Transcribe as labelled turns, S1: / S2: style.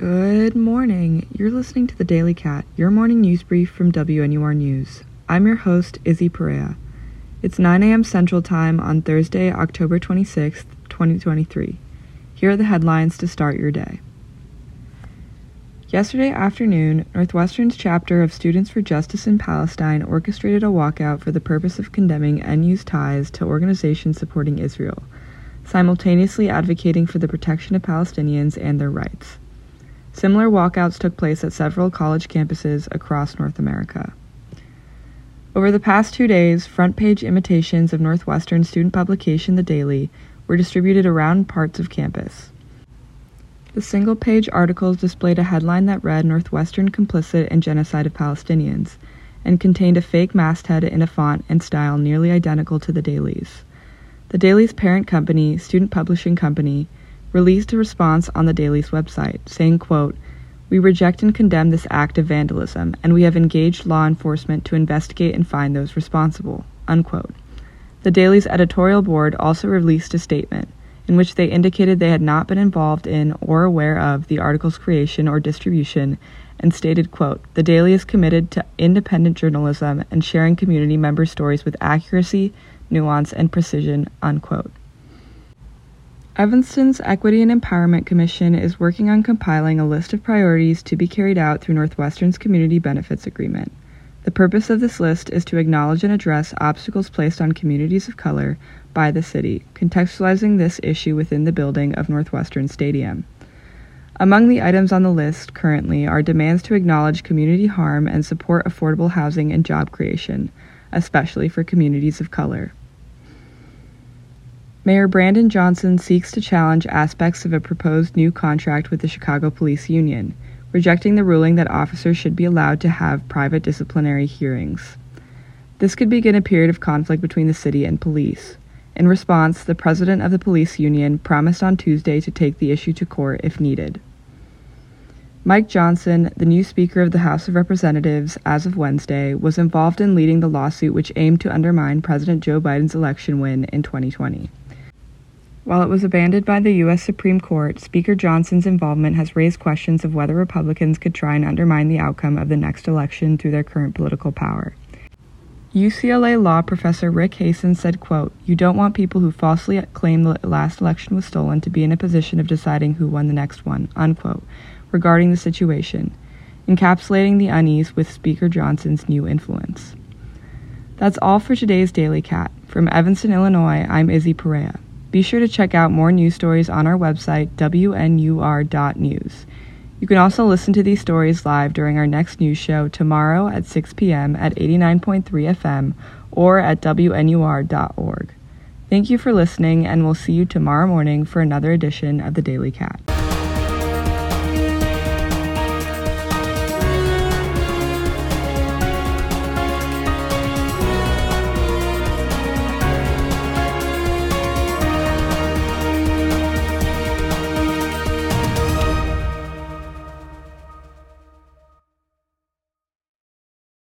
S1: Good morning. You're listening to the Daily Cat, your morning news brief from WNUR News. I'm your host, Izzy Perea. It's 9 a.m. Central Time on Thursday, October 26th, 2023. Here are the headlines to start your day. Yesterday afternoon, Northwestern's chapter of Students for Justice in Palestine orchestrated a walkout for the purpose of condemning NU's ties to organizations supporting Israel, simultaneously advocating for the protection of Palestinians and their rights. Similar walkouts took place at several college campuses across North America. Over the past two days, front page imitations of Northwestern student publication The Daily were distributed around parts of campus. The single page articles displayed a headline that read Northwestern complicit in genocide of Palestinians and contained a fake masthead in a font and style nearly identical to the Daily's. The Daily's parent company, Student Publishing Company, released a response on the Daily's website saying, quote, we reject and condemn this act of vandalism, and we have engaged law enforcement to investigate and find those responsible. Unquote. The Daily's editorial board also released a statement in which they indicated they had not been involved in or aware of the article's creation or distribution and stated quote the daily is committed to independent journalism and sharing community member stories with accuracy nuance and precision unquote evanston's equity and empowerment commission is working on compiling a list of priorities to be carried out through northwestern's community benefits agreement the purpose of this list is to acknowledge and address obstacles placed on communities of color by the city, contextualizing this issue within the building of Northwestern Stadium. Among the items on the list currently are demands to acknowledge community harm and support affordable housing and job creation, especially for communities of color. Mayor Brandon Johnson seeks to challenge aspects of a proposed new contract with the Chicago Police Union rejecting the ruling that officers should be allowed to have private disciplinary hearings. This could begin a period of conflict between the city and police. In response, the president of the police union promised on Tuesday to take the issue to court if needed. Mike Johnson, the new Speaker of the House of Representatives as of Wednesday, was involved in leading the lawsuit which aimed to undermine President Joe Biden's election win in 2020. While it was abandoned by the U.S. Supreme Court, Speaker Johnson's involvement has raised questions of whether Republicans could try and undermine the outcome of the next election through their current political power. UCLA law professor Rick Hasen said, quote, You don't want people who falsely claim the last election was stolen to be in a position of deciding who won the next one, unquote, regarding the situation, encapsulating the unease with Speaker Johnson's new influence. That's all for today's Daily Cat. From Evanston, Illinois, I'm Izzy Perea. Be sure to check out more news stories on our website, wnur.news. You can also listen to these stories live during our next news show tomorrow at 6 p.m. at 89.3 FM or at wnur.org. Thank you for listening, and we'll see you tomorrow morning for another edition of the Daily Cat.